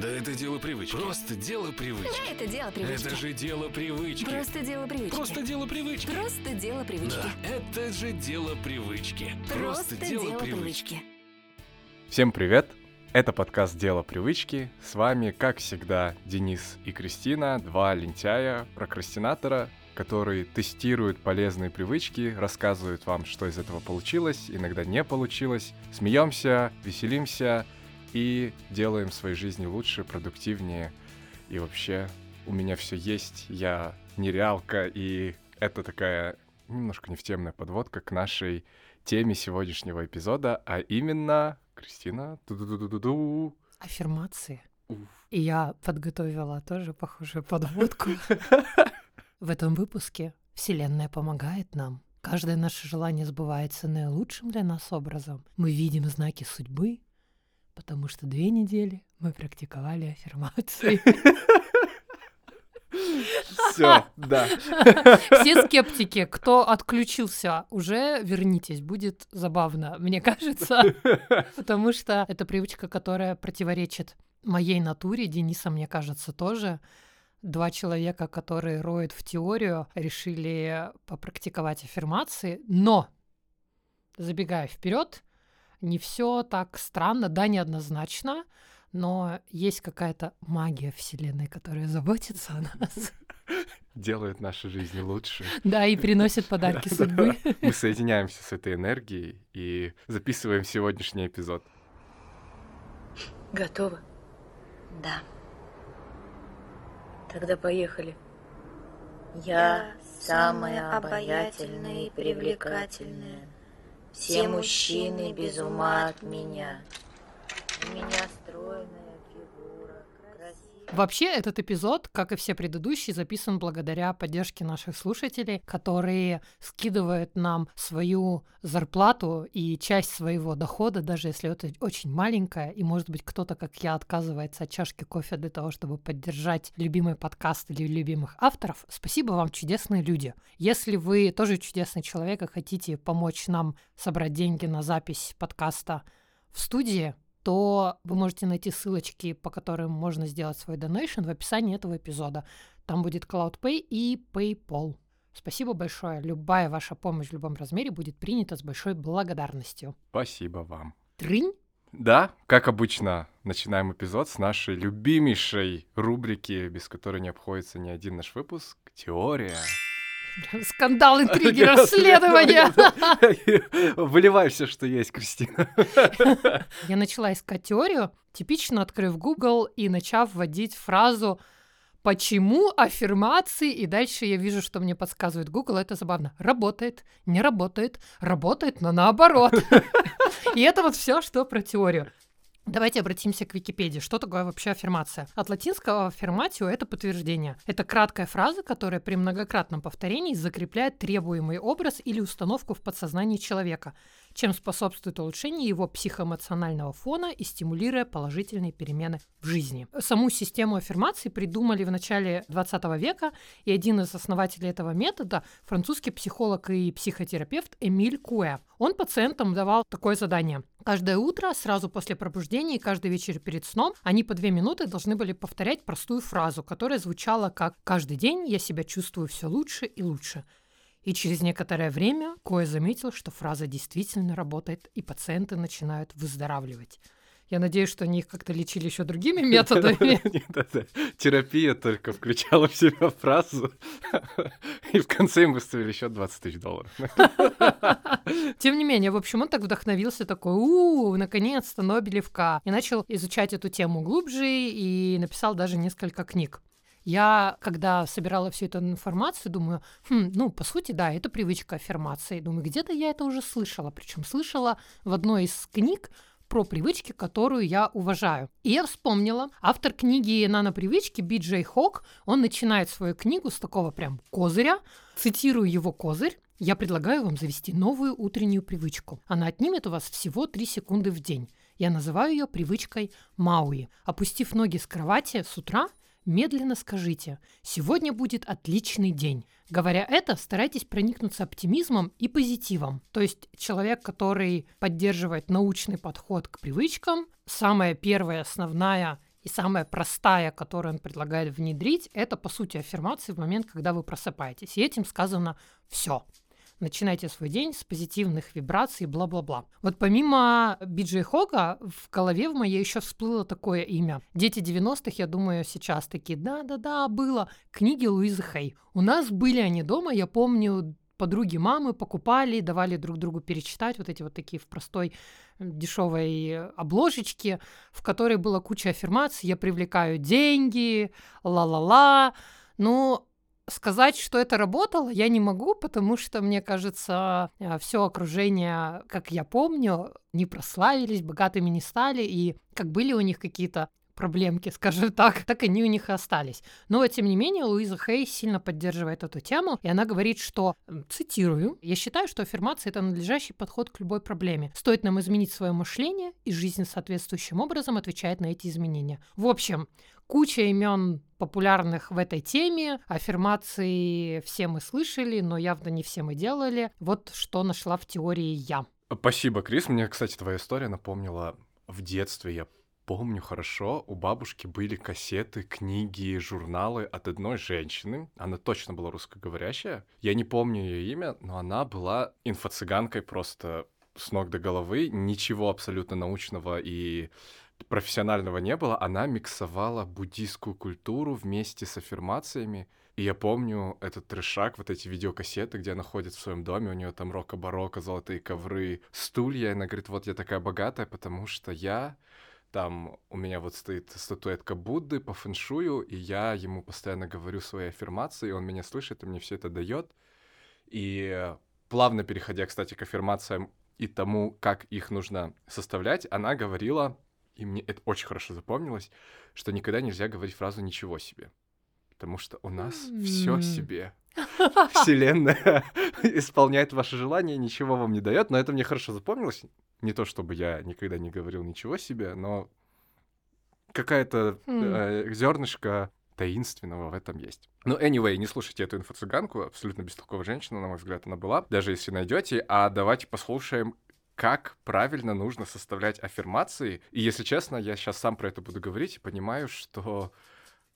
Да это дело привычки. Просто дело привычки. Да, это дело привычки. Это же дело привычки. Просто дело привычки. Просто дело привычки. Просто дело привычки. Да, это же дело привычки. Просто дело привычки. Всем привет! Это подкаст «Дело привычки». С вами, как всегда, Денис и Кристина, два лентяя, прокрастинатора, которые тестируют полезные привычки, рассказывают вам, что из этого получилось, иногда не получилось. Смеемся, веселимся и делаем своей жизни лучше, продуктивнее. И вообще, у меня все есть, я нереалка, и это такая немножко не в темная подводка к нашей теме сегодняшнего эпизода, а именно Кристина. Ду-ду-ду-ду-ду. Аффирмации. Уф. И я подготовила тоже похожую подводку. В этом выпуске Вселенная помогает нам. Каждое наше желание сбывается наилучшим для нас образом. Мы видим знаки судьбы, потому что две недели мы практиковали аффирмации. Все, да. Все скептики, кто отключился, уже вернитесь, будет забавно, мне кажется. Потому что это привычка, которая противоречит моей натуре, Дениса, мне кажется, тоже. Два человека, которые роют в теорию, решили попрактиковать аффирмации, но, забегая вперед, не все так странно, да, неоднозначно, но есть какая-то магия Вселенной, которая заботится о нас. Делает нашу жизнь лучше. Да, и приносит подарки судьбы. Мы соединяемся с этой энергией и записываем сегодняшний эпизод. Готово? Да. Тогда поехали. Я самая обаятельная и привлекательная. Все мужчины без ума от меня. У меня стройная. Вообще, этот эпизод, как и все предыдущие, записан благодаря поддержке наших слушателей, которые скидывают нам свою зарплату и часть своего дохода, даже если это очень маленькая, и, может быть, кто-то, как я, отказывается от чашки кофе для того, чтобы поддержать любимый подкаст или любимых авторов. Спасибо вам, чудесные люди. Если вы тоже чудесный человек и хотите помочь нам собрать деньги на запись подкаста в студии, то вы можете найти ссылочки, по которым можно сделать свой донейшн в описании этого эпизода. Там будет CloudPay и PayPal. Спасибо большое. Любая ваша помощь в любом размере будет принята с большой благодарностью. Спасибо вам. Трынь! Да, как обычно, начинаем эпизод с нашей любимейшей рубрики, без которой не обходится ни один наш выпуск — «Теория». Скандал, интриги, расследования. Выливай все, что есть, Кристина. Я начала искать теорию, типично открыв Google и начав вводить фразу «Почему аффирмации?» И дальше я вижу, что мне подсказывает Google. Это забавно. Работает, не работает, работает, но наоборот. И это вот все, что про теорию. Давайте обратимся к Википедии. Что такое вообще аффирмация? От латинского аффирматио — это подтверждение. Это краткая фраза, которая при многократном повторении закрепляет требуемый образ или установку в подсознании человека, чем способствует улучшению его психоэмоционального фона и стимулируя положительные перемены в жизни. Саму систему аффирмаций придумали в начале 20 века, и один из основателей этого метода — французский психолог и психотерапевт Эмиль Куэ. Он пациентам давал такое задание. Каждое утро, сразу после пробуждения и каждый вечер перед сном, они по две минуты должны были повторять простую фразу, которая звучала как «Каждый день я себя чувствую все лучше и лучше». И через некоторое время Кое заметил, что фраза действительно работает, и пациенты начинают выздоравливать. Я надеюсь, что они их как-то лечили еще другими методами. Терапия только включала в себя фразу, и в конце им выставили еще 20 тысяч долларов. Тем не менее, в общем, он так вдохновился, такой, у наконец-то Нобелевка. И начал изучать эту тему глубже и написал даже несколько книг. Я, когда собирала всю эту информацию, думаю, хм, ну, по сути, да, это привычка аффирмации. Думаю, где-то я это уже слышала. Причем слышала в одной из книг про привычки, которую я уважаю. И я вспомнила, автор книги «Нано-привычки» Би Джей Хок, он начинает свою книгу с такого прям козыря. Цитирую его козырь. Я предлагаю вам завести новую утреннюю привычку. Она отнимет у вас всего 3 секунды в день. Я называю ее привычкой Мауи. Опустив ноги с кровати с утра, медленно скажите «Сегодня будет отличный день». Говоря это, старайтесь проникнуться оптимизмом и позитивом. То есть человек, который поддерживает научный подход к привычкам, самая первая основная И самая простая, которую он предлагает внедрить, это, по сути, аффирмации в момент, когда вы просыпаетесь. И этим сказано все. Начинайте свой день с позитивных вибраций, бла-бла-бла. Вот помимо Биджей Хога, в голове в моей еще всплыло такое имя. Дети 90-х, я думаю, сейчас такие, да-да-да, было. Книги Луизы Хей. У нас были они дома, я помню, подруги мамы покупали, давали друг другу перечитать вот эти вот такие в простой дешевой обложечке, в которой была куча аффирмаций. Я привлекаю деньги, ла-ла-ла. Ну, сказать, что это работало, я не могу, потому что, мне кажется, все окружение, как я помню, не прославились, богатыми не стали, и как были у них какие-то проблемки, скажем так, так они у них и остались. Но, тем не менее, Луиза Хей сильно поддерживает эту тему, и она говорит, что, цитирую, «Я считаю, что аффирмация — это надлежащий подход к любой проблеме. Стоит нам изменить свое мышление, и жизнь соответствующим образом отвечает на эти изменения». В общем, куча имен популярных в этой теме. Аффирмации все мы слышали, но явно не все мы делали. Вот что нашла в теории я. Спасибо, Крис. Мне, кстати, твоя история напомнила в детстве я помню хорошо, у бабушки были кассеты, книги, журналы от одной женщины. Она точно была русскоговорящая. Я не помню ее имя, но она была инфо-цыганкой просто с ног до головы. Ничего абсолютно научного и профессионального не было. Она миксовала буддийскую культуру вместе с аффирмациями. И я помню этот трешак, вот эти видеокассеты, где она ходит в своем доме, у нее там рока-барока, золотые ковры, стулья. И она говорит, вот я такая богатая, потому что я там у меня вот стоит статуэтка Будды по фэншую, и я ему постоянно говорю свои аффирмации, он меня слышит, и мне все это дает. И плавно переходя, кстати, к аффирмациям и тому, как их нужно составлять, она говорила, и мне это очень хорошо запомнилось, что никогда нельзя говорить фразу «ничего себе», потому что у нас все себе. Вселенная исполняет ваши желания, ничего вам не дает, но это мне хорошо запомнилось. Не то чтобы я никогда не говорил ничего себе, но какая-то э, зернышко таинственного в этом есть. Ну, anyway, не слушайте эту инфо-цыганку, абсолютно бестолковая женщина, на мой взгляд, она была, даже если найдете. А давайте послушаем, как правильно нужно составлять аффирмации. И, если честно, я сейчас сам про это буду говорить и понимаю, что...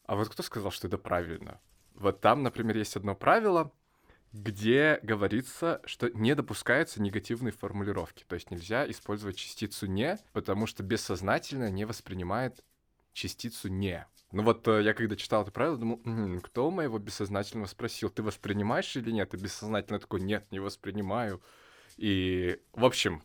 А вот кто сказал, что это правильно? Вот там, например, есть одно правило, где говорится, что не допускаются негативные формулировки. То есть нельзя использовать частицу «не», потому что бессознательно не воспринимает частицу «не». Ну вот э, я когда читал это правило, думал, м-м, кто моего бессознательного спросил, ты воспринимаешь или нет? И бессознательно такой, нет, не воспринимаю. И, в общем,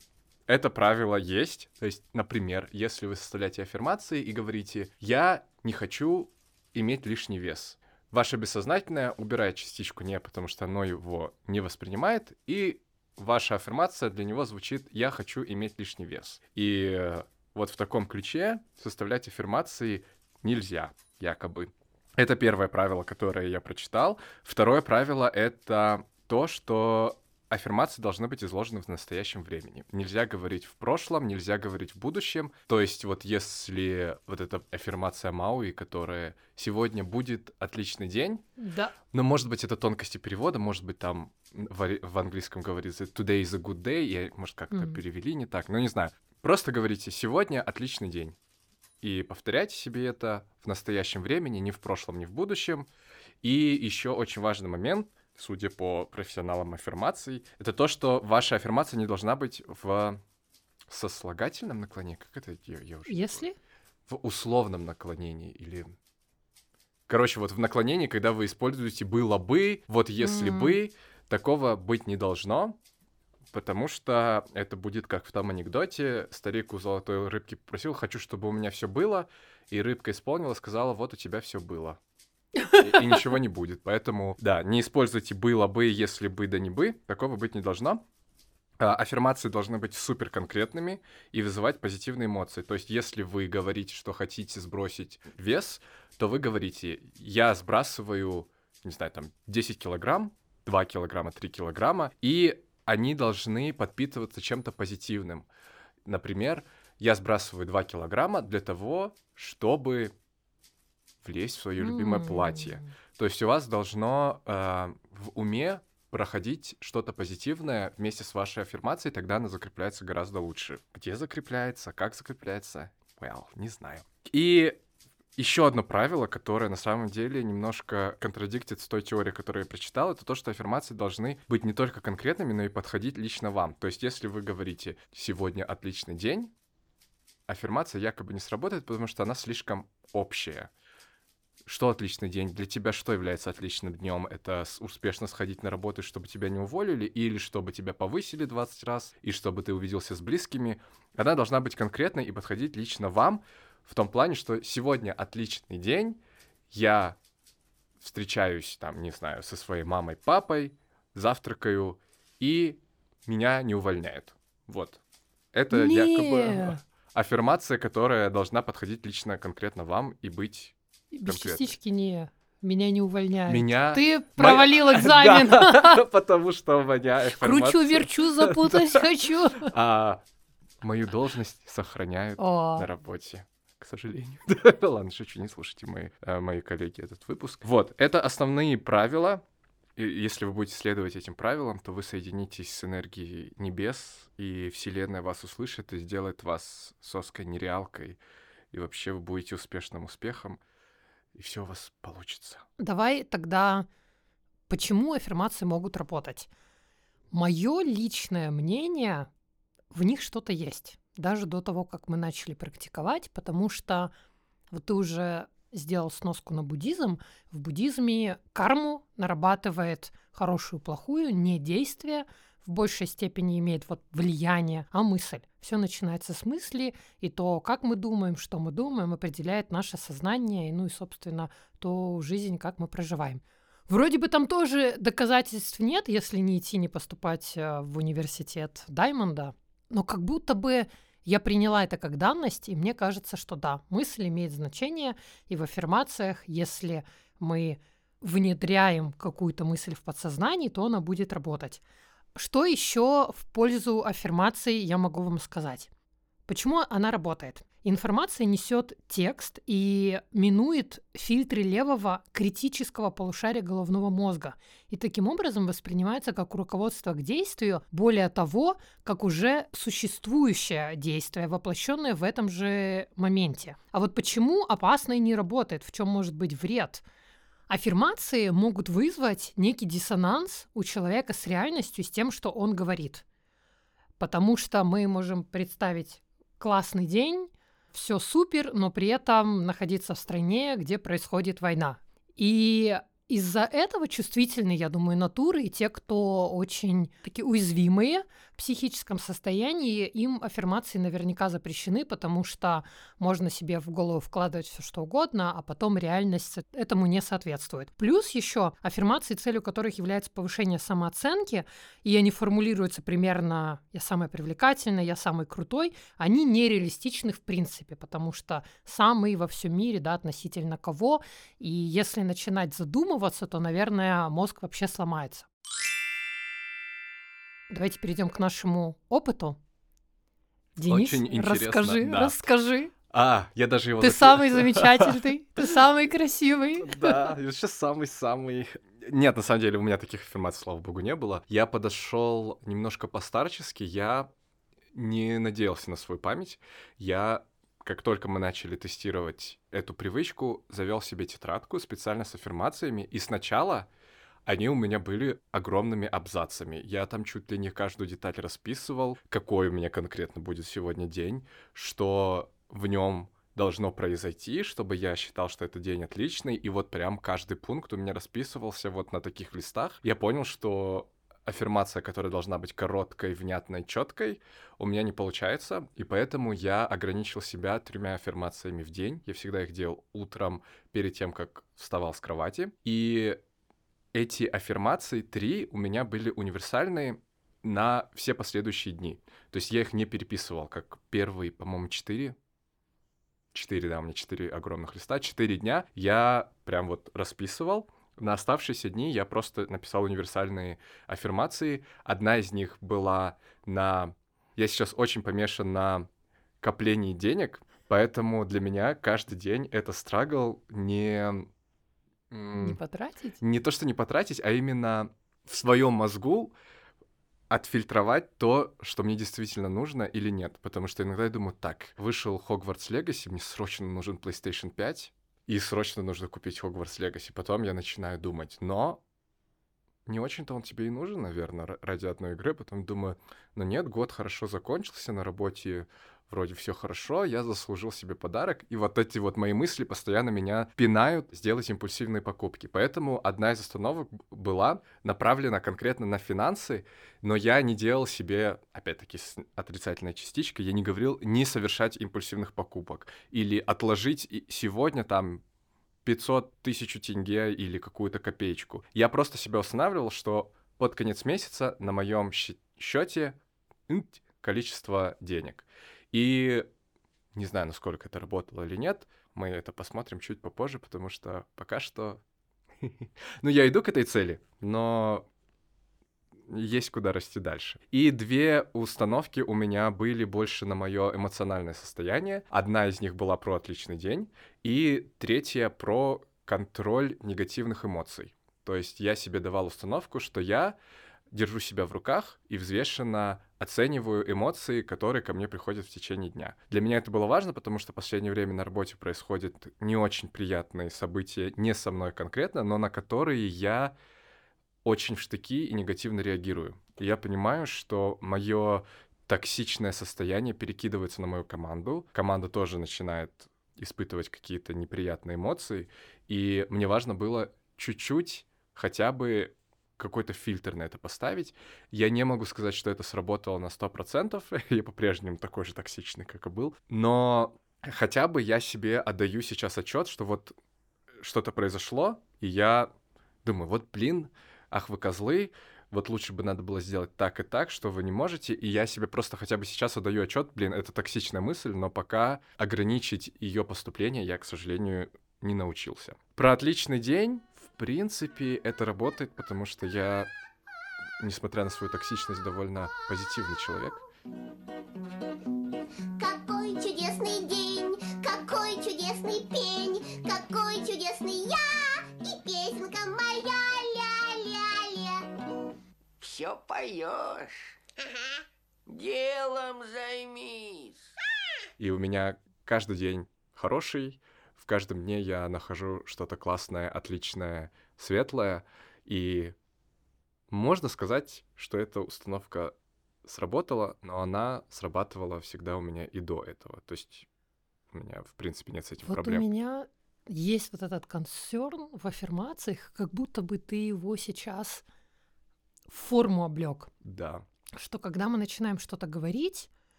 это правило есть. То есть, например, если вы составляете аффирмации и говорите, я не хочу иметь лишний вес, Ваше бессознательное убирает частичку «не», потому что оно его не воспринимает, и ваша аффирмация для него звучит «я хочу иметь лишний вес». И вот в таком ключе составлять аффирмации нельзя, якобы. Это первое правило, которое я прочитал. Второе правило — это то, что аффирмации должны быть изложены в настоящем времени. Нельзя говорить в прошлом, нельзя говорить в будущем. То есть вот если вот эта аффирмация Мауи, которая сегодня будет отличный день, да. но может быть это тонкости перевода, может быть там в, в английском говорится today is a good day, и может как-то mm. перевели не так, но не знаю. Просто говорите сегодня отличный день. И повторяйте себе это в настоящем времени, не в прошлом, не в будущем. И еще очень важный момент — судя по профессионалам аффирмаций, это то, что ваша аффирмация не должна быть в сослагательном наклонении. Как это? Я, я уже Если? В условном наклонении или... Короче, вот в наклонении, когда вы используете «было бы», «вот если mm. бы», такого быть не должно, потому что это будет как в том анекдоте. Старик у золотой рыбки попросил, хочу, чтобы у меня все было, и рыбка исполнила, сказала, вот у тебя все было и, ничего не будет. Поэтому, да, не используйте было бы, если бы, да не бы. Такого быть не должно. А, аффирмации должны быть супер конкретными и вызывать позитивные эмоции. То есть, если вы говорите, что хотите сбросить вес, то вы говорите, я сбрасываю, не знаю, там, 10 килограмм, 2 килограмма, 3 килограмма, и они должны подпитываться чем-то позитивным. Например, я сбрасываю 2 килограмма для того, чтобы влезть в свое любимое платье. То есть у вас должно э, в уме проходить что-то позитивное вместе с вашей аффирмацией, тогда она закрепляется гораздо лучше. Где закрепляется, как закрепляется, well, не знаю. И еще одно правило, которое на самом деле немножко контрадиктит с той теорией, которую я прочитал, это то, что аффирмации должны быть не только конкретными, но и подходить лично вам. То есть, если вы говорите «сегодня отличный день», аффирмация якобы не сработает, потому что она слишком общая. Что отличный день? Для тебя что является отличным днем? Это успешно сходить на работу, чтобы тебя не уволили, или чтобы тебя повысили 20 раз, и чтобы ты увиделся с близкими? Она должна быть конкретной и подходить лично вам, в том плане, что сегодня отличный день, я встречаюсь, там, не знаю, со своей мамой, папой, завтракаю, и меня не увольняют. Вот. Это Не. якобы аффирмация, которая должна подходить лично конкретно вам и быть Без конкретно. частички не. Меня не увольняют. меня... Ты провалил экзамен. Да, потому что у меня Кручу, аффирмация- верчу, запутать хочу. А мою должность сохраняют на работе, к сожалению. Ладно, шучу, не слушайте мои, э, мои коллеги этот выпуск. Вот, это основные правила. И если вы будете следовать этим правилам, то вы соединитесь с энергией небес, и Вселенная вас услышит и сделает вас соской нереалкой. И вообще вы будете успешным успехом, и все у вас получится. Давай тогда, почему аффирмации могут работать? Мое личное мнение, в них что-то есть, даже до того, как мы начали практиковать, потому что вот ты уже сделал сноску на буддизм. В буддизме карму нарабатывает хорошую, плохую, не действие, в большей степени имеет вот влияние, а мысль. Все начинается с мысли, и то, как мы думаем, что мы думаем, определяет наше сознание, и, ну и, собственно, ту жизнь, как мы проживаем. Вроде бы там тоже доказательств нет, если не идти, не поступать э, в университет Даймонда, но как будто бы я приняла это как данность, и мне кажется, что да, мысль имеет значение, и в аффирмациях, если мы внедряем какую-то мысль в подсознание, то она будет работать. Что еще в пользу аффирмации я могу вам сказать? Почему она работает? Информация несет текст и минует фильтры левого критического полушария головного мозга. И таким образом воспринимается как руководство к действию, более того, как уже существующее действие, воплощенное в этом же моменте. А вот почему опасно и не работает, в чем может быть вред? Аффирмации могут вызвать некий диссонанс у человека с реальностью, с тем, что он говорит. Потому что мы можем представить классный день, все супер, но при этом находиться в стране, где происходит война. И из-за этого чувствительные, я думаю, натуры и те, кто очень такие уязвимые в психическом состоянии, им аффирмации наверняка запрещены, потому что можно себе в голову вкладывать все что угодно, а потом реальность этому не соответствует. Плюс еще аффирмации, целью которых является повышение самооценки, и они формулируются примерно «я самая привлекательная», «я самый крутой», они нереалистичны в принципе, потому что самый во всем мире, да, относительно кого, и если начинать задумываться, то, наверное, мозг вообще сломается. Давайте перейдем к нашему опыту. Денис, Очень интересно, расскажи, да. расскажи. А, я даже его... Ты запи- самый замечательный, ты самый красивый. Да, сейчас самый-самый... Нет, на самом деле у меня таких аффирмаций, слава богу, не было. Я подошел немножко постарчески, я не надеялся на свою память. Я, как только мы начали тестировать эту привычку, завел себе тетрадку специально с аффирмациями, и сначала они у меня были огромными абзацами. Я там чуть ли не каждую деталь расписывал, какой у меня конкретно будет сегодня день, что в нем должно произойти, чтобы я считал, что этот день отличный, и вот прям каждый пункт у меня расписывался вот на таких листах. Я понял, что аффирмация, которая должна быть короткой, внятной, четкой, у меня не получается, и поэтому я ограничил себя тремя аффирмациями в день. Я всегда их делал утром перед тем, как вставал с кровати. И эти аффирмации, три, у меня были универсальные на все последующие дни. То есть я их не переписывал, как первые, по-моему, четыре. Четыре, да, у меня четыре огромных листа. Четыре дня я прям вот расписывал. На оставшиеся дни я просто написал универсальные аффирмации. Одна из них была на... Я сейчас очень помешан на коплении денег, поэтому для меня каждый день это страгл не... Не потратить? не то, что не потратить, а именно в своем мозгу отфильтровать то, что мне действительно нужно или нет. Потому что иногда я думаю, так, вышел Hogwarts Legacy, мне срочно нужен PlayStation 5, и срочно нужно купить Hogwarts Legacy. Потом я начинаю думать, но не очень-то он тебе и нужен, наверное, ра- ради одной игры. Потом думаю, ну нет, год хорошо закончился, на работе вроде все хорошо, я заслужил себе подарок. И вот эти вот мои мысли постоянно меня пинают сделать импульсивные покупки. Поэтому одна из остановок была направлена конкретно на финансы, но я не делал себе, опять-таки, с отрицательной частичкой, я не говорил не совершать импульсивных покупок или отложить сегодня там 500 тысяч тенге или какую-то копеечку. Я просто себя устанавливал, что под конец месяца на моем счете количество денег. И не знаю, насколько это работало или нет, мы это посмотрим чуть попозже, потому что пока что... ну, я иду к этой цели, но есть куда расти дальше. И две установки у меня были больше на мое эмоциональное состояние. Одна из них была про отличный день, и третья про контроль негативных эмоций. То есть я себе давал установку, что я держу себя в руках и взвешенно оцениваю эмоции, которые ко мне приходят в течение дня. Для меня это было важно, потому что в последнее время на работе происходят не очень приятные события, не со мной конкретно, но на которые я очень в штыки и негативно реагирую. И я понимаю, что мое токсичное состояние перекидывается на мою команду. Команда тоже начинает испытывать какие-то неприятные эмоции. И мне важно было чуть-чуть хотя бы какой-то фильтр на это поставить. Я не могу сказать, что это сработало на 100%. я по-прежнему такой же токсичный, как и был. Но хотя бы я себе отдаю сейчас отчет, что вот что-то произошло, и я думаю, вот блин, ах вы козлы, вот лучше бы надо было сделать так и так, что вы не можете, и я себе просто хотя бы сейчас отдаю отчет, блин, это токсичная мысль, но пока ограничить ее поступление я, к сожалению, не научился. Про отличный день, принципе, это работает, потому что я, несмотря на свою токсичность, довольно позитивный человек. Какой чудесный день, какой чудесный пень, какой чудесный я и песенка моя ля-ля-ля. Все поешь. Делом займись. И у меня каждый день хороший, в каждом дне я нахожу что-то классное, отличное, светлое, и можно сказать, что эта установка сработала, но она срабатывала всегда у меня и до этого. То есть у меня, в принципе, нет с этим вот проблем. у меня есть вот этот консерн в аффирмациях, как будто бы ты его сейчас в форму облег. Да. Что когда мы начинаем что-то говорить,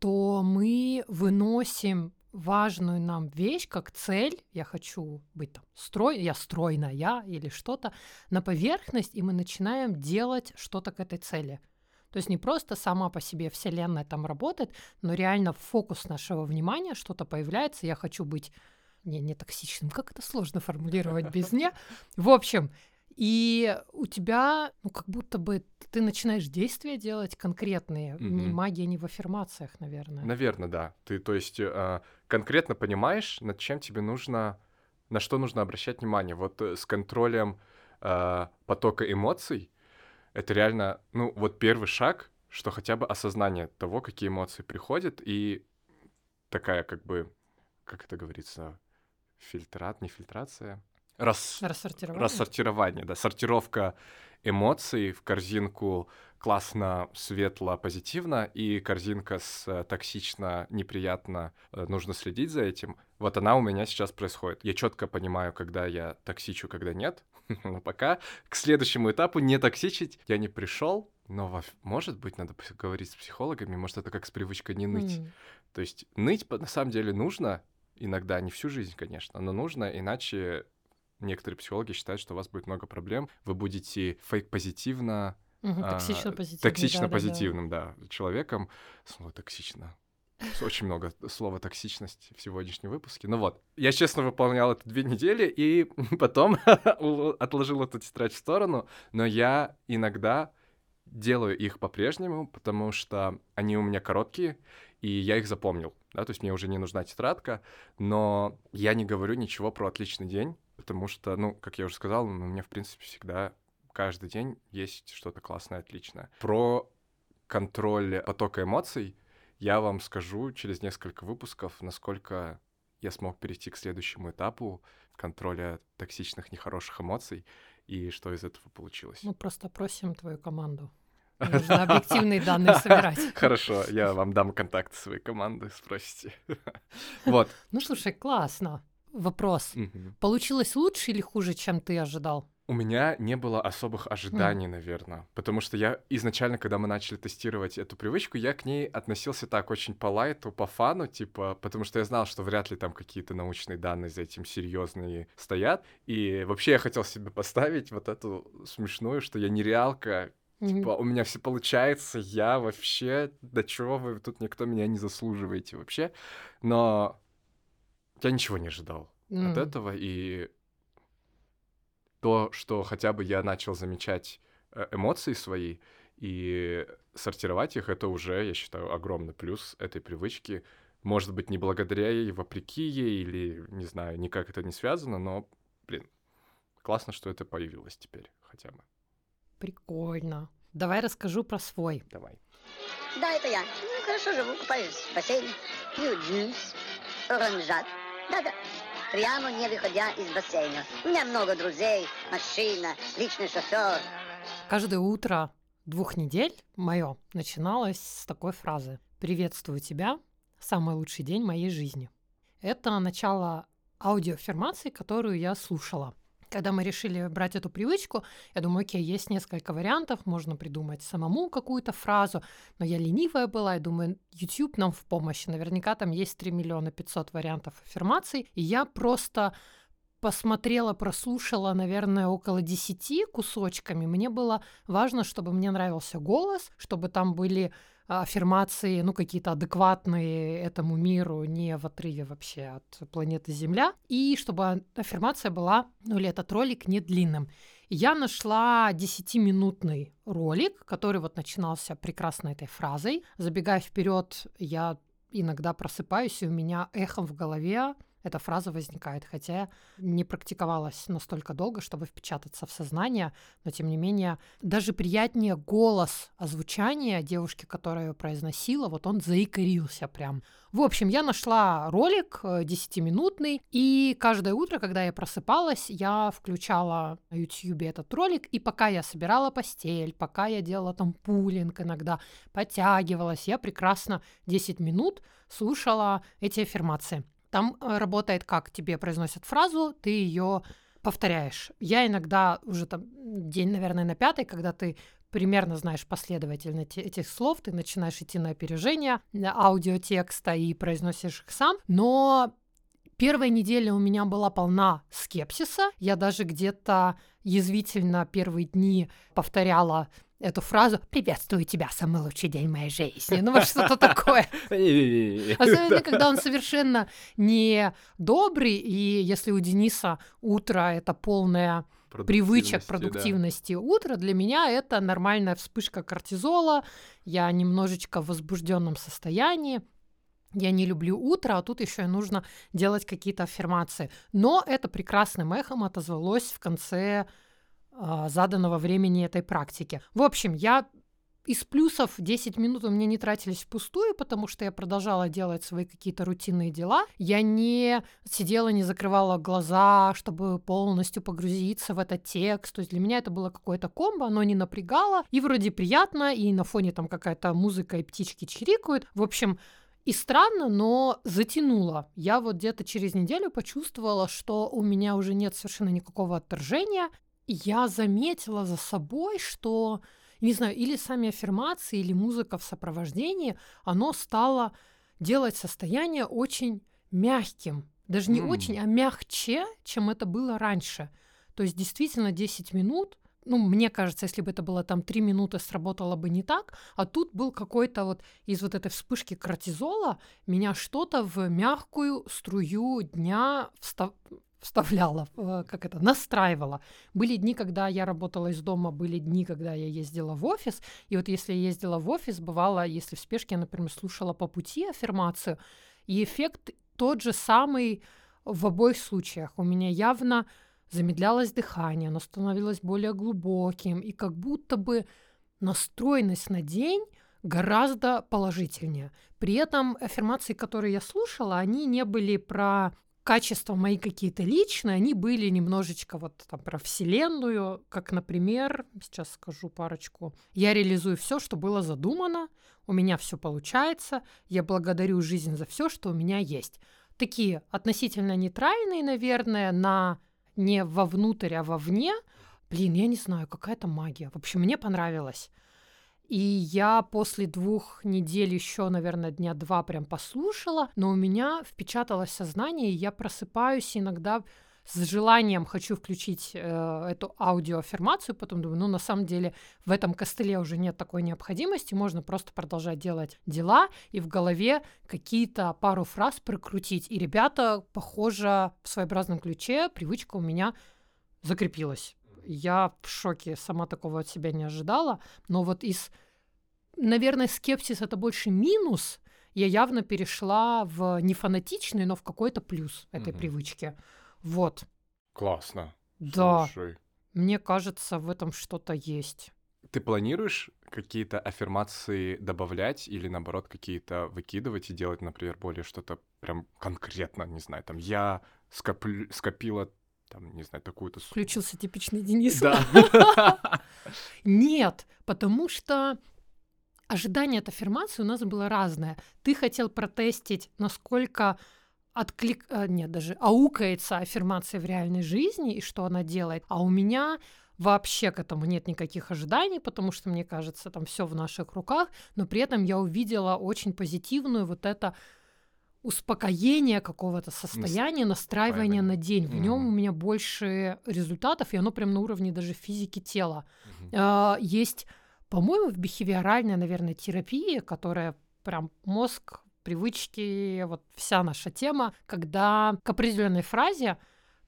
то мы выносим важную нам вещь как цель, я хочу быть там строй, я стройная или что-то, на поверхность, и мы начинаем делать что-то к этой цели. То есть не просто сама по себе Вселенная там работает, но реально фокус нашего внимания, что-то появляется, я хочу быть не, не токсичным, как это сложно формулировать без «не». В общем, и у тебя, ну, как будто бы ты начинаешь действия делать конкретные, mm-hmm. не магия, не в аффирмациях, наверное. Наверное, да. Ты, то есть, э, конкретно понимаешь, над чем тебе нужно, на что нужно обращать внимание. Вот э, с контролем э, потока эмоций это реально, ну, вот первый шаг, что хотя бы осознание того, какие эмоции приходят, и такая, как бы, как это говорится, фильтрат, не фильтрация, Рас... рассортирование. рассортирование, да, сортировка эмоций в корзинку классно, светло, позитивно, и корзинка с э, токсично, неприятно, э, нужно следить за этим. Вот она у меня сейчас происходит. Я четко понимаю, когда я токсичу, когда нет. Но пока к следующему этапу не токсичить я не пришел. Но может быть, надо поговорить с психологами, может, это как с привычкой не ныть. Mm. То есть ныть на самом деле нужно, иногда, не всю жизнь, конечно, но нужно, иначе некоторые психологи считают, что у вас будет много проблем, вы будете фейк-позитивно, угу, токсично-позитивным, а, токсично-позитивным, да, да, да, человеком. Слово токсично. Очень много слова токсичность в сегодняшнем выпуске. Ну вот, я честно выполнял это две недели и потом отложил эту тетрадь в сторону, но я иногда делаю их по-прежнему, потому что они у меня короткие, и я их запомнил. Да, то есть мне уже не нужна тетрадка, но я не говорю ничего про отличный день, потому что, ну, как я уже сказал, у меня, в принципе, всегда каждый день есть что-то классное, отличное. Про контроль потока эмоций я вам скажу через несколько выпусков, насколько я смог перейти к следующему этапу контроля токсичных, нехороших эмоций, и что из этого получилось. Мы просто просим твою команду. Нужно объективные данные собирать. Хорошо, я вам дам контакты своей команды, спросите. Вот. Ну, слушай, классно. Вопрос. Мгм. Получилось лучше или хуже, чем ты ожидал? У меня не было особых ожиданий, наверное, потому что я изначально, когда мы начали тестировать эту привычку, я к ней относился так очень по лайту, по фану, типа, потому что я знал, что вряд ли там какие-то научные данные за этим серьезные стоят, и вообще я хотел себе поставить вот эту смешную, что я нереалка, Мгм. типа, у меня все получается, я вообще, да чего вы тут никто меня не заслуживаете вообще, но я ничего не ожидал от М. этого, и то, что хотя бы я начал замечать э, эмоции свои и сортировать их, это уже, я считаю, огромный плюс этой привычки. Может быть, не благодаря ей, вопреки ей, или, не знаю, никак это не связано, но, блин, классно, что это появилось теперь хотя бы. Прикольно. Давай расскажу про свой. Давай. Да, это я. Ну, хорошо живу, купаюсь в бассейне, пью джинс, оранжат. Да-да, прямо не выходя из бассейна. У меня много друзей, машина, личный шофер. Каждое утро двух недель мое начиналось с такой фразы. «Приветствую тебя. Самый лучший день моей жизни». Это начало аудиоаффирмации, которую я слушала. Когда мы решили брать эту привычку, я думаю, окей, есть несколько вариантов, можно придумать самому какую-то фразу, но я ленивая была, и думаю, YouTube нам в помощь. Наверняка там есть 3 миллиона 500 вариантов аффирмаций, и я просто посмотрела, прослушала, наверное, около 10 кусочками. Мне было важно, чтобы мне нравился голос, чтобы там были аффирмации, ну, какие-то адекватные этому миру, не в отрыве вообще от планеты Земля, и чтобы аффирмация была, ну, или этот ролик не длинным. Я нашла 10-минутный ролик, который вот начинался прекрасно этой фразой. Забегая вперед, я иногда просыпаюсь, и у меня эхом в голове эта фраза возникает, хотя не практиковалась настолько долго, чтобы впечататься в сознание, но тем не менее даже приятнее голос озвучания девушки, которая ее произносила, вот он заикарился прям. В общем, я нашла ролик э, 10-минутный, и каждое утро, когда я просыпалась, я включала на YouTube этот ролик, и пока я собирала постель, пока я делала там пулинг иногда, подтягивалась, я прекрасно 10 минут слушала эти аффирмации. Там э, работает как? Тебе произносят фразу, ты ее повторяешь. Я иногда уже там день, наверное, на пятый, когда ты примерно знаешь последовательность этих слов, ты начинаешь идти на опережение аудиотекста и произносишь их сам, но Первая неделя у меня была полна скепсиса. Я даже где-то язвительно первые дни повторяла эту фразу «Приветствую тебя, самый лучший день моей жизни». Ну вот что-то такое. Особенно, когда он совершенно не добрый, и если у Дениса утро это полное привычек продуктивности утра, для меня это нормальная вспышка кортизола, я немножечко в возбужденном состоянии, я не люблю утро, а тут еще и нужно делать какие-то аффирмации. Но это прекрасным эхом отозвалось в конце заданного времени этой практики. В общем, я из плюсов 10 минут у меня не тратились впустую, потому что я продолжала делать свои какие-то рутинные дела. Я не сидела, не закрывала глаза, чтобы полностью погрузиться в этот текст. То есть для меня это было какое-то комбо, оно не напрягало. И вроде приятно, и на фоне там какая-то музыка и птички чирикают. В общем, и странно, но затянуло. Я вот где-то через неделю почувствовала, что у меня уже нет совершенно никакого отторжения. Я заметила за собой, что, не знаю, или сами аффирмации, или музыка в сопровождении, оно стало делать состояние очень мягким. Даже не М. очень, а мягче, чем это было раньше. То есть действительно 10 минут ну, мне кажется, если бы это было там три минуты, сработало бы не так, а тут был какой-то вот из вот этой вспышки кортизола меня что-то в мягкую струю дня встав- вставляла, э, как это, настраивала. Были дни, когда я работала из дома, были дни, когда я ездила в офис, и вот если я ездила в офис, бывало, если в спешке я, например, слушала по пути аффирмацию, и эффект тот же самый в обоих случаях. У меня явно замедлялось дыхание, оно становилось более глубоким, и как будто бы настроенность на день гораздо положительнее. При этом аффирмации, которые я слушала, они не были про качества мои какие-то личные, они были немножечко вот там про Вселенную, как, например, сейчас скажу парочку. Я реализую все, что было задумано, у меня все получается, я благодарю жизнь за все, что у меня есть. Такие относительно нейтральные, наверное, на не вовнутрь, а вовне. Блин, я не знаю, какая-то магия. В общем, мне понравилось. И я после двух недель еще, наверное, дня два прям послушала, но у меня впечаталось сознание, и я просыпаюсь иногда с желанием хочу включить э, эту аудиоаффирмацию, потом думаю, ну, на самом деле в этом костыле уже нет такой необходимости, можно просто продолжать делать дела и в голове какие-то пару фраз прокрутить. И ребята, похоже, в своеобразном ключе привычка у меня закрепилась. Я в шоке, сама такого от себя не ожидала. Но вот из, наверное, скепсис это больше минус. Я явно перешла в не фанатичный, но в какой-то плюс этой Мгм. привычки. Вот. Классно. Да. Слушай, Мне кажется, в этом что-то есть. Ты планируешь какие-то аффирмации добавлять или наоборот какие-то выкидывать и делать, например, более что-то прям конкретно, не знаю, там я скоплю- скопила там, не знаю, такую-то. Включился типичный Денис. Да. Нет, потому что ожидание от аффирмации у нас было разное. Ты хотел протестить, насколько отклик... а, Нет, даже аукается аффирмация в реальной жизни и что она делает. А у меня вообще к этому нет никаких ожиданий, потому что, мне кажется, там все в наших руках, но при этом я увидела очень позитивную вот это успокоение какого-то состояния, настраивание на день. В нем у меня больше результатов, и оно прям на уровне даже физики тела. А, Есть, по-моему, в бихевиоральной, наверное, терапии, которая прям мозг, привычки, вот вся наша тема, когда к определенной фразе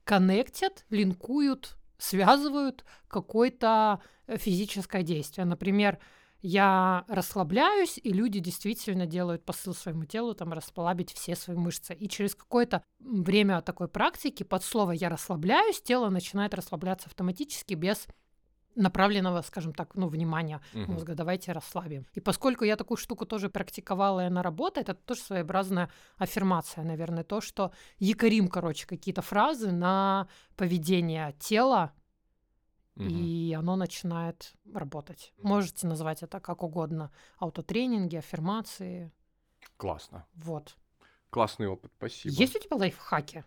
коннектят, линкуют, связывают какое-то э, физическое действие. Например, я расслабляюсь, и люди действительно делают посыл своему телу, там, расслабить все свои мышцы. И через какое-то время такой практики под слово «я расслабляюсь» тело начинает расслабляться автоматически без направленного, скажем так, ну, внимания Мгм. мозга. Давайте расслабим. И поскольку я такую штуку тоже практиковала, и она работает, это тоже своеобразная аффирмация, наверное, то, что якорим, короче, какие-то фразы на поведение тела, И оно начинает работать. Можете назвать это как угодно. Аутотренинги, аффирмации. Классно. Вот. Классный опыт, спасибо. Есть у тебя лайфхаки?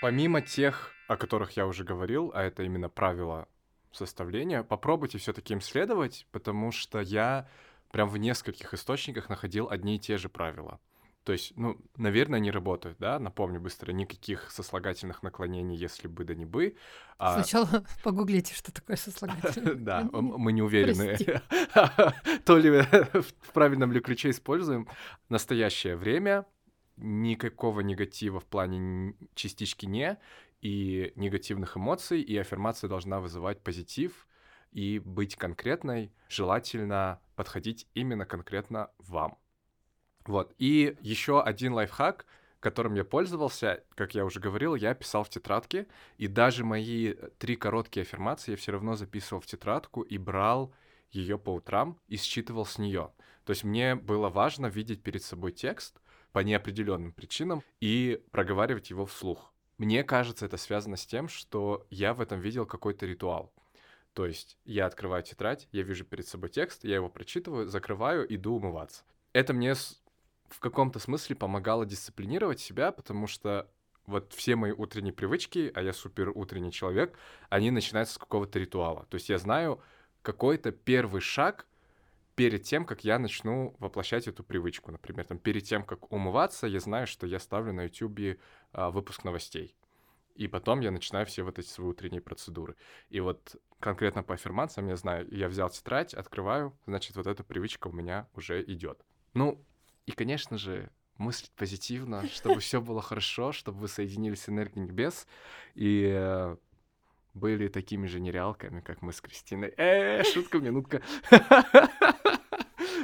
Помимо тех, о которых я уже говорил, а это именно правила составления, попробуйте все-таки им следовать, потому что я прям в нескольких источниках находил одни и те же правила. То есть, ну, наверное, они работают, да? Напомню быстро, никаких сослагательных наклонений, если бы да не бы. А, Сначала погуглите, что такое сослагательное. Да, мы не уверены, то ли в правильном ли ключе используем. Настоящее время, никакого негатива в плане частички «не», и негативных эмоций, и аффирмация должна вызывать позитив и быть конкретной, желательно подходить именно конкретно вам. Вот. И еще один лайфхак, которым я пользовался, как я уже говорил, я писал в тетрадке, и даже мои э, три короткие аффирмации я все равно записывал в тетрадку и брал ее по утрам и считывал с нее. То есть мне было важно видеть перед собой текст по неопределенным причинам и проговаривать его вслух. Мне кажется, это связано с тем, что я в этом видел какой-то ритуал. То есть я открываю тетрадь, я вижу перед собой текст, я его прочитываю, закрываю, иду умываться. Это мне в каком-то смысле помогало дисциплинировать себя, потому что вот все мои утренние привычки, а я супер утренний человек, они начинаются с какого-то ритуала. То есть я знаю какой-то первый шаг перед тем, как я начну воплощать эту привычку. Например, там, перед тем, как умываться, я знаю, что я ставлю на YouTube выпуск новостей. И потом я начинаю все вот эти свои утренние процедуры. И вот конкретно по аффирмациям я знаю, я взял тетрадь, открываю, значит, вот эта привычка у меня уже идет. Ну, и, конечно же, мыслить позитивно, чтобы все было хорошо, чтобы вы соединились с энергией небес и э, были такими же нереалками, как мы с Кристиной. Э, шутка, минутка.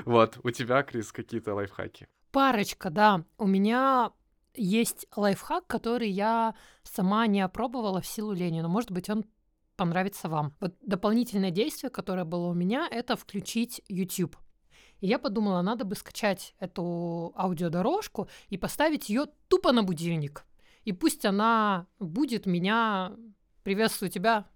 Вот, у тебя, Крис, какие-то лайфхаки? Парочка, да. У меня есть лайфхак, который я сама не опробовала в силу лени, но, может быть, он понравится вам. Вот дополнительное действие, которое было у меня, это включить YouTube. И я подумала, надо бы скачать эту аудиодорожку и поставить ее тупо на будильник. И пусть она будет меня «Приветствую тебя,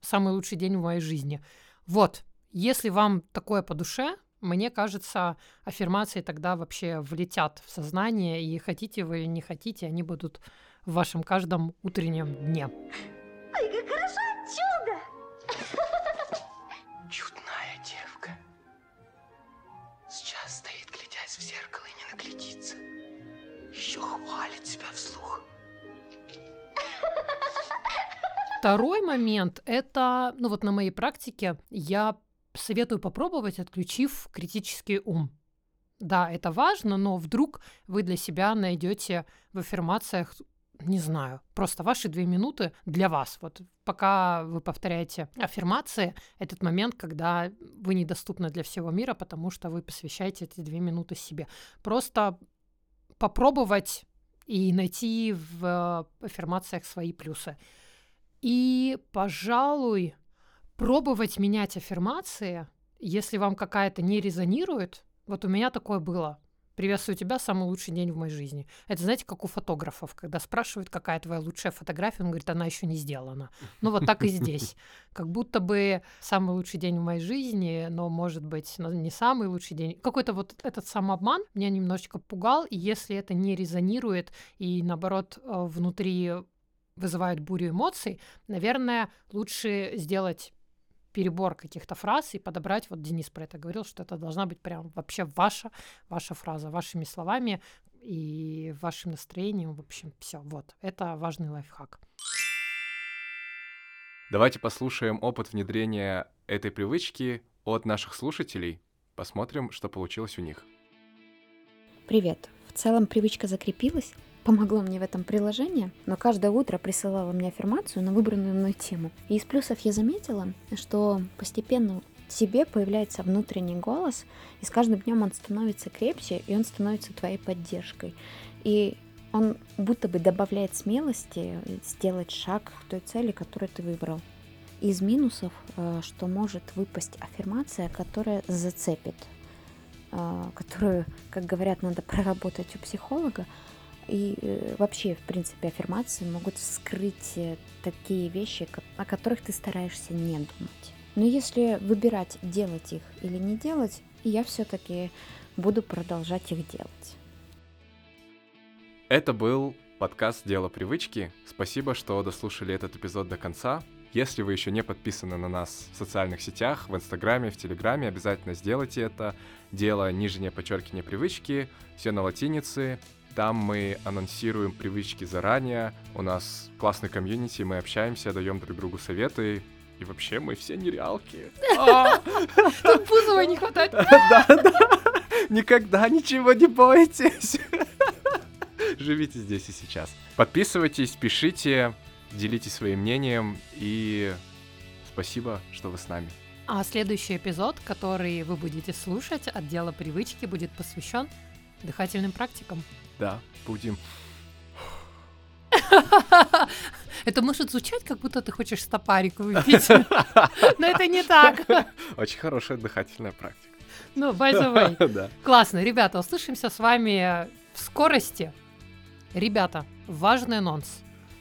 самый лучший день в моей жизни». Вот, если вам такое по душе, мне кажется, аффирмации тогда вообще влетят в сознание, и хотите вы или не хотите, они будут в вашем каждом утреннем дне. Ой, как хорошо, Второй момент — это, ну вот на моей практике я советую попробовать, отключив критический ум. Да, это важно, но вдруг вы для себя найдете в аффирмациях, не знаю, просто ваши две минуты для вас. Вот пока вы повторяете аффирмации, этот момент, когда вы недоступны для всего мира, потому что вы посвящаете эти две минуты себе. Просто попробовать и найти в аффирмациях свои плюсы. И, пожалуй, пробовать менять аффирмации, если вам какая-то не резонирует. Вот у меня такое было. Приветствую тебя, самый лучший день в моей жизни. Это, знаете, как у фотографов, когда спрашивают, какая твоя лучшая фотография, он говорит, она еще не сделана. Ну вот так и здесь. Как будто бы самый лучший день в моей жизни, но, может быть, не самый лучший день. Какой-то вот этот самообман меня немножечко пугал, и если это не резонирует и, наоборот, э, внутри вызывает бурю эмоций, наверное, лучше сделать перебор каких-то фраз и подобрать, вот Денис про это говорил, что это должна быть прям вообще ваша, ваша фраза, вашими словами и вашим настроением, в общем, все, вот, это важный лайфхак. Давайте послушаем опыт внедрения этой привычки от наших слушателей, посмотрим, что получилось у них. Привет. В целом привычка закрепилась, помогло мне в этом приложение, но каждое утро присылало мне аффирмацию на выбранную мной тему. И из плюсов я заметила, что постепенно в тебе появляется внутренний голос, и с каждым днем он становится крепче, и он становится твоей поддержкой. И он будто бы добавляет смелости сделать шаг к той цели, которую ты выбрал. Из минусов, э, что может выпасть аффирмация, которая зацепит, э, которую, как говорят, надо проработать у психолога, и э, вообще, в принципе, аффирмации могут вскрыть э, такие вещи, о которых ты стараешься не думать. Но если выбирать, делать их или не делать, я все-таки буду продолжать их делать. Это был подкаст «Дело привычки». Спасибо, что дослушали этот эпизод до конца. Если вы еще не подписаны на нас в социальных сетях, в Инстаграме, в Телеграме, обязательно сделайте это. Дело нижнее подчеркивание привычки, все на латинице. Там мы анонсируем привычки заранее. У нас классный комьюнити, мы общаемся, даем друг другу советы. И вообще мы все нереалки. А! Тут Бузова не хватает. Да, да. Никогда ничего не бойтесь. Живите здесь и сейчас. Подписывайтесь, пишите, делитесь своим мнением и спасибо, что вы с нами. А следующий эпизод, который вы будете слушать от дела привычки, будет посвящен дыхательным практикам. Да, будем. Это может звучать, как будто ты хочешь стопарик выпить. Но это не так. Очень хорошая дыхательная практика. Ну, by the way. Да. Классно. Ребята, услышимся с вами в скорости. Ребята, важный анонс.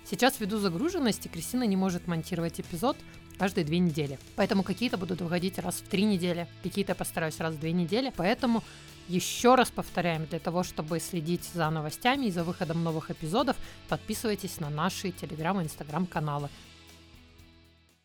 Сейчас ввиду загруженности Кристина не может монтировать эпизод каждые две недели. Поэтому какие-то будут выходить раз в три недели, какие-то постараюсь раз в две недели. Поэтому еще раз повторяем, для того, чтобы следить за новостями и за выходом новых эпизодов, подписывайтесь на наши телеграм и инстаграм каналы.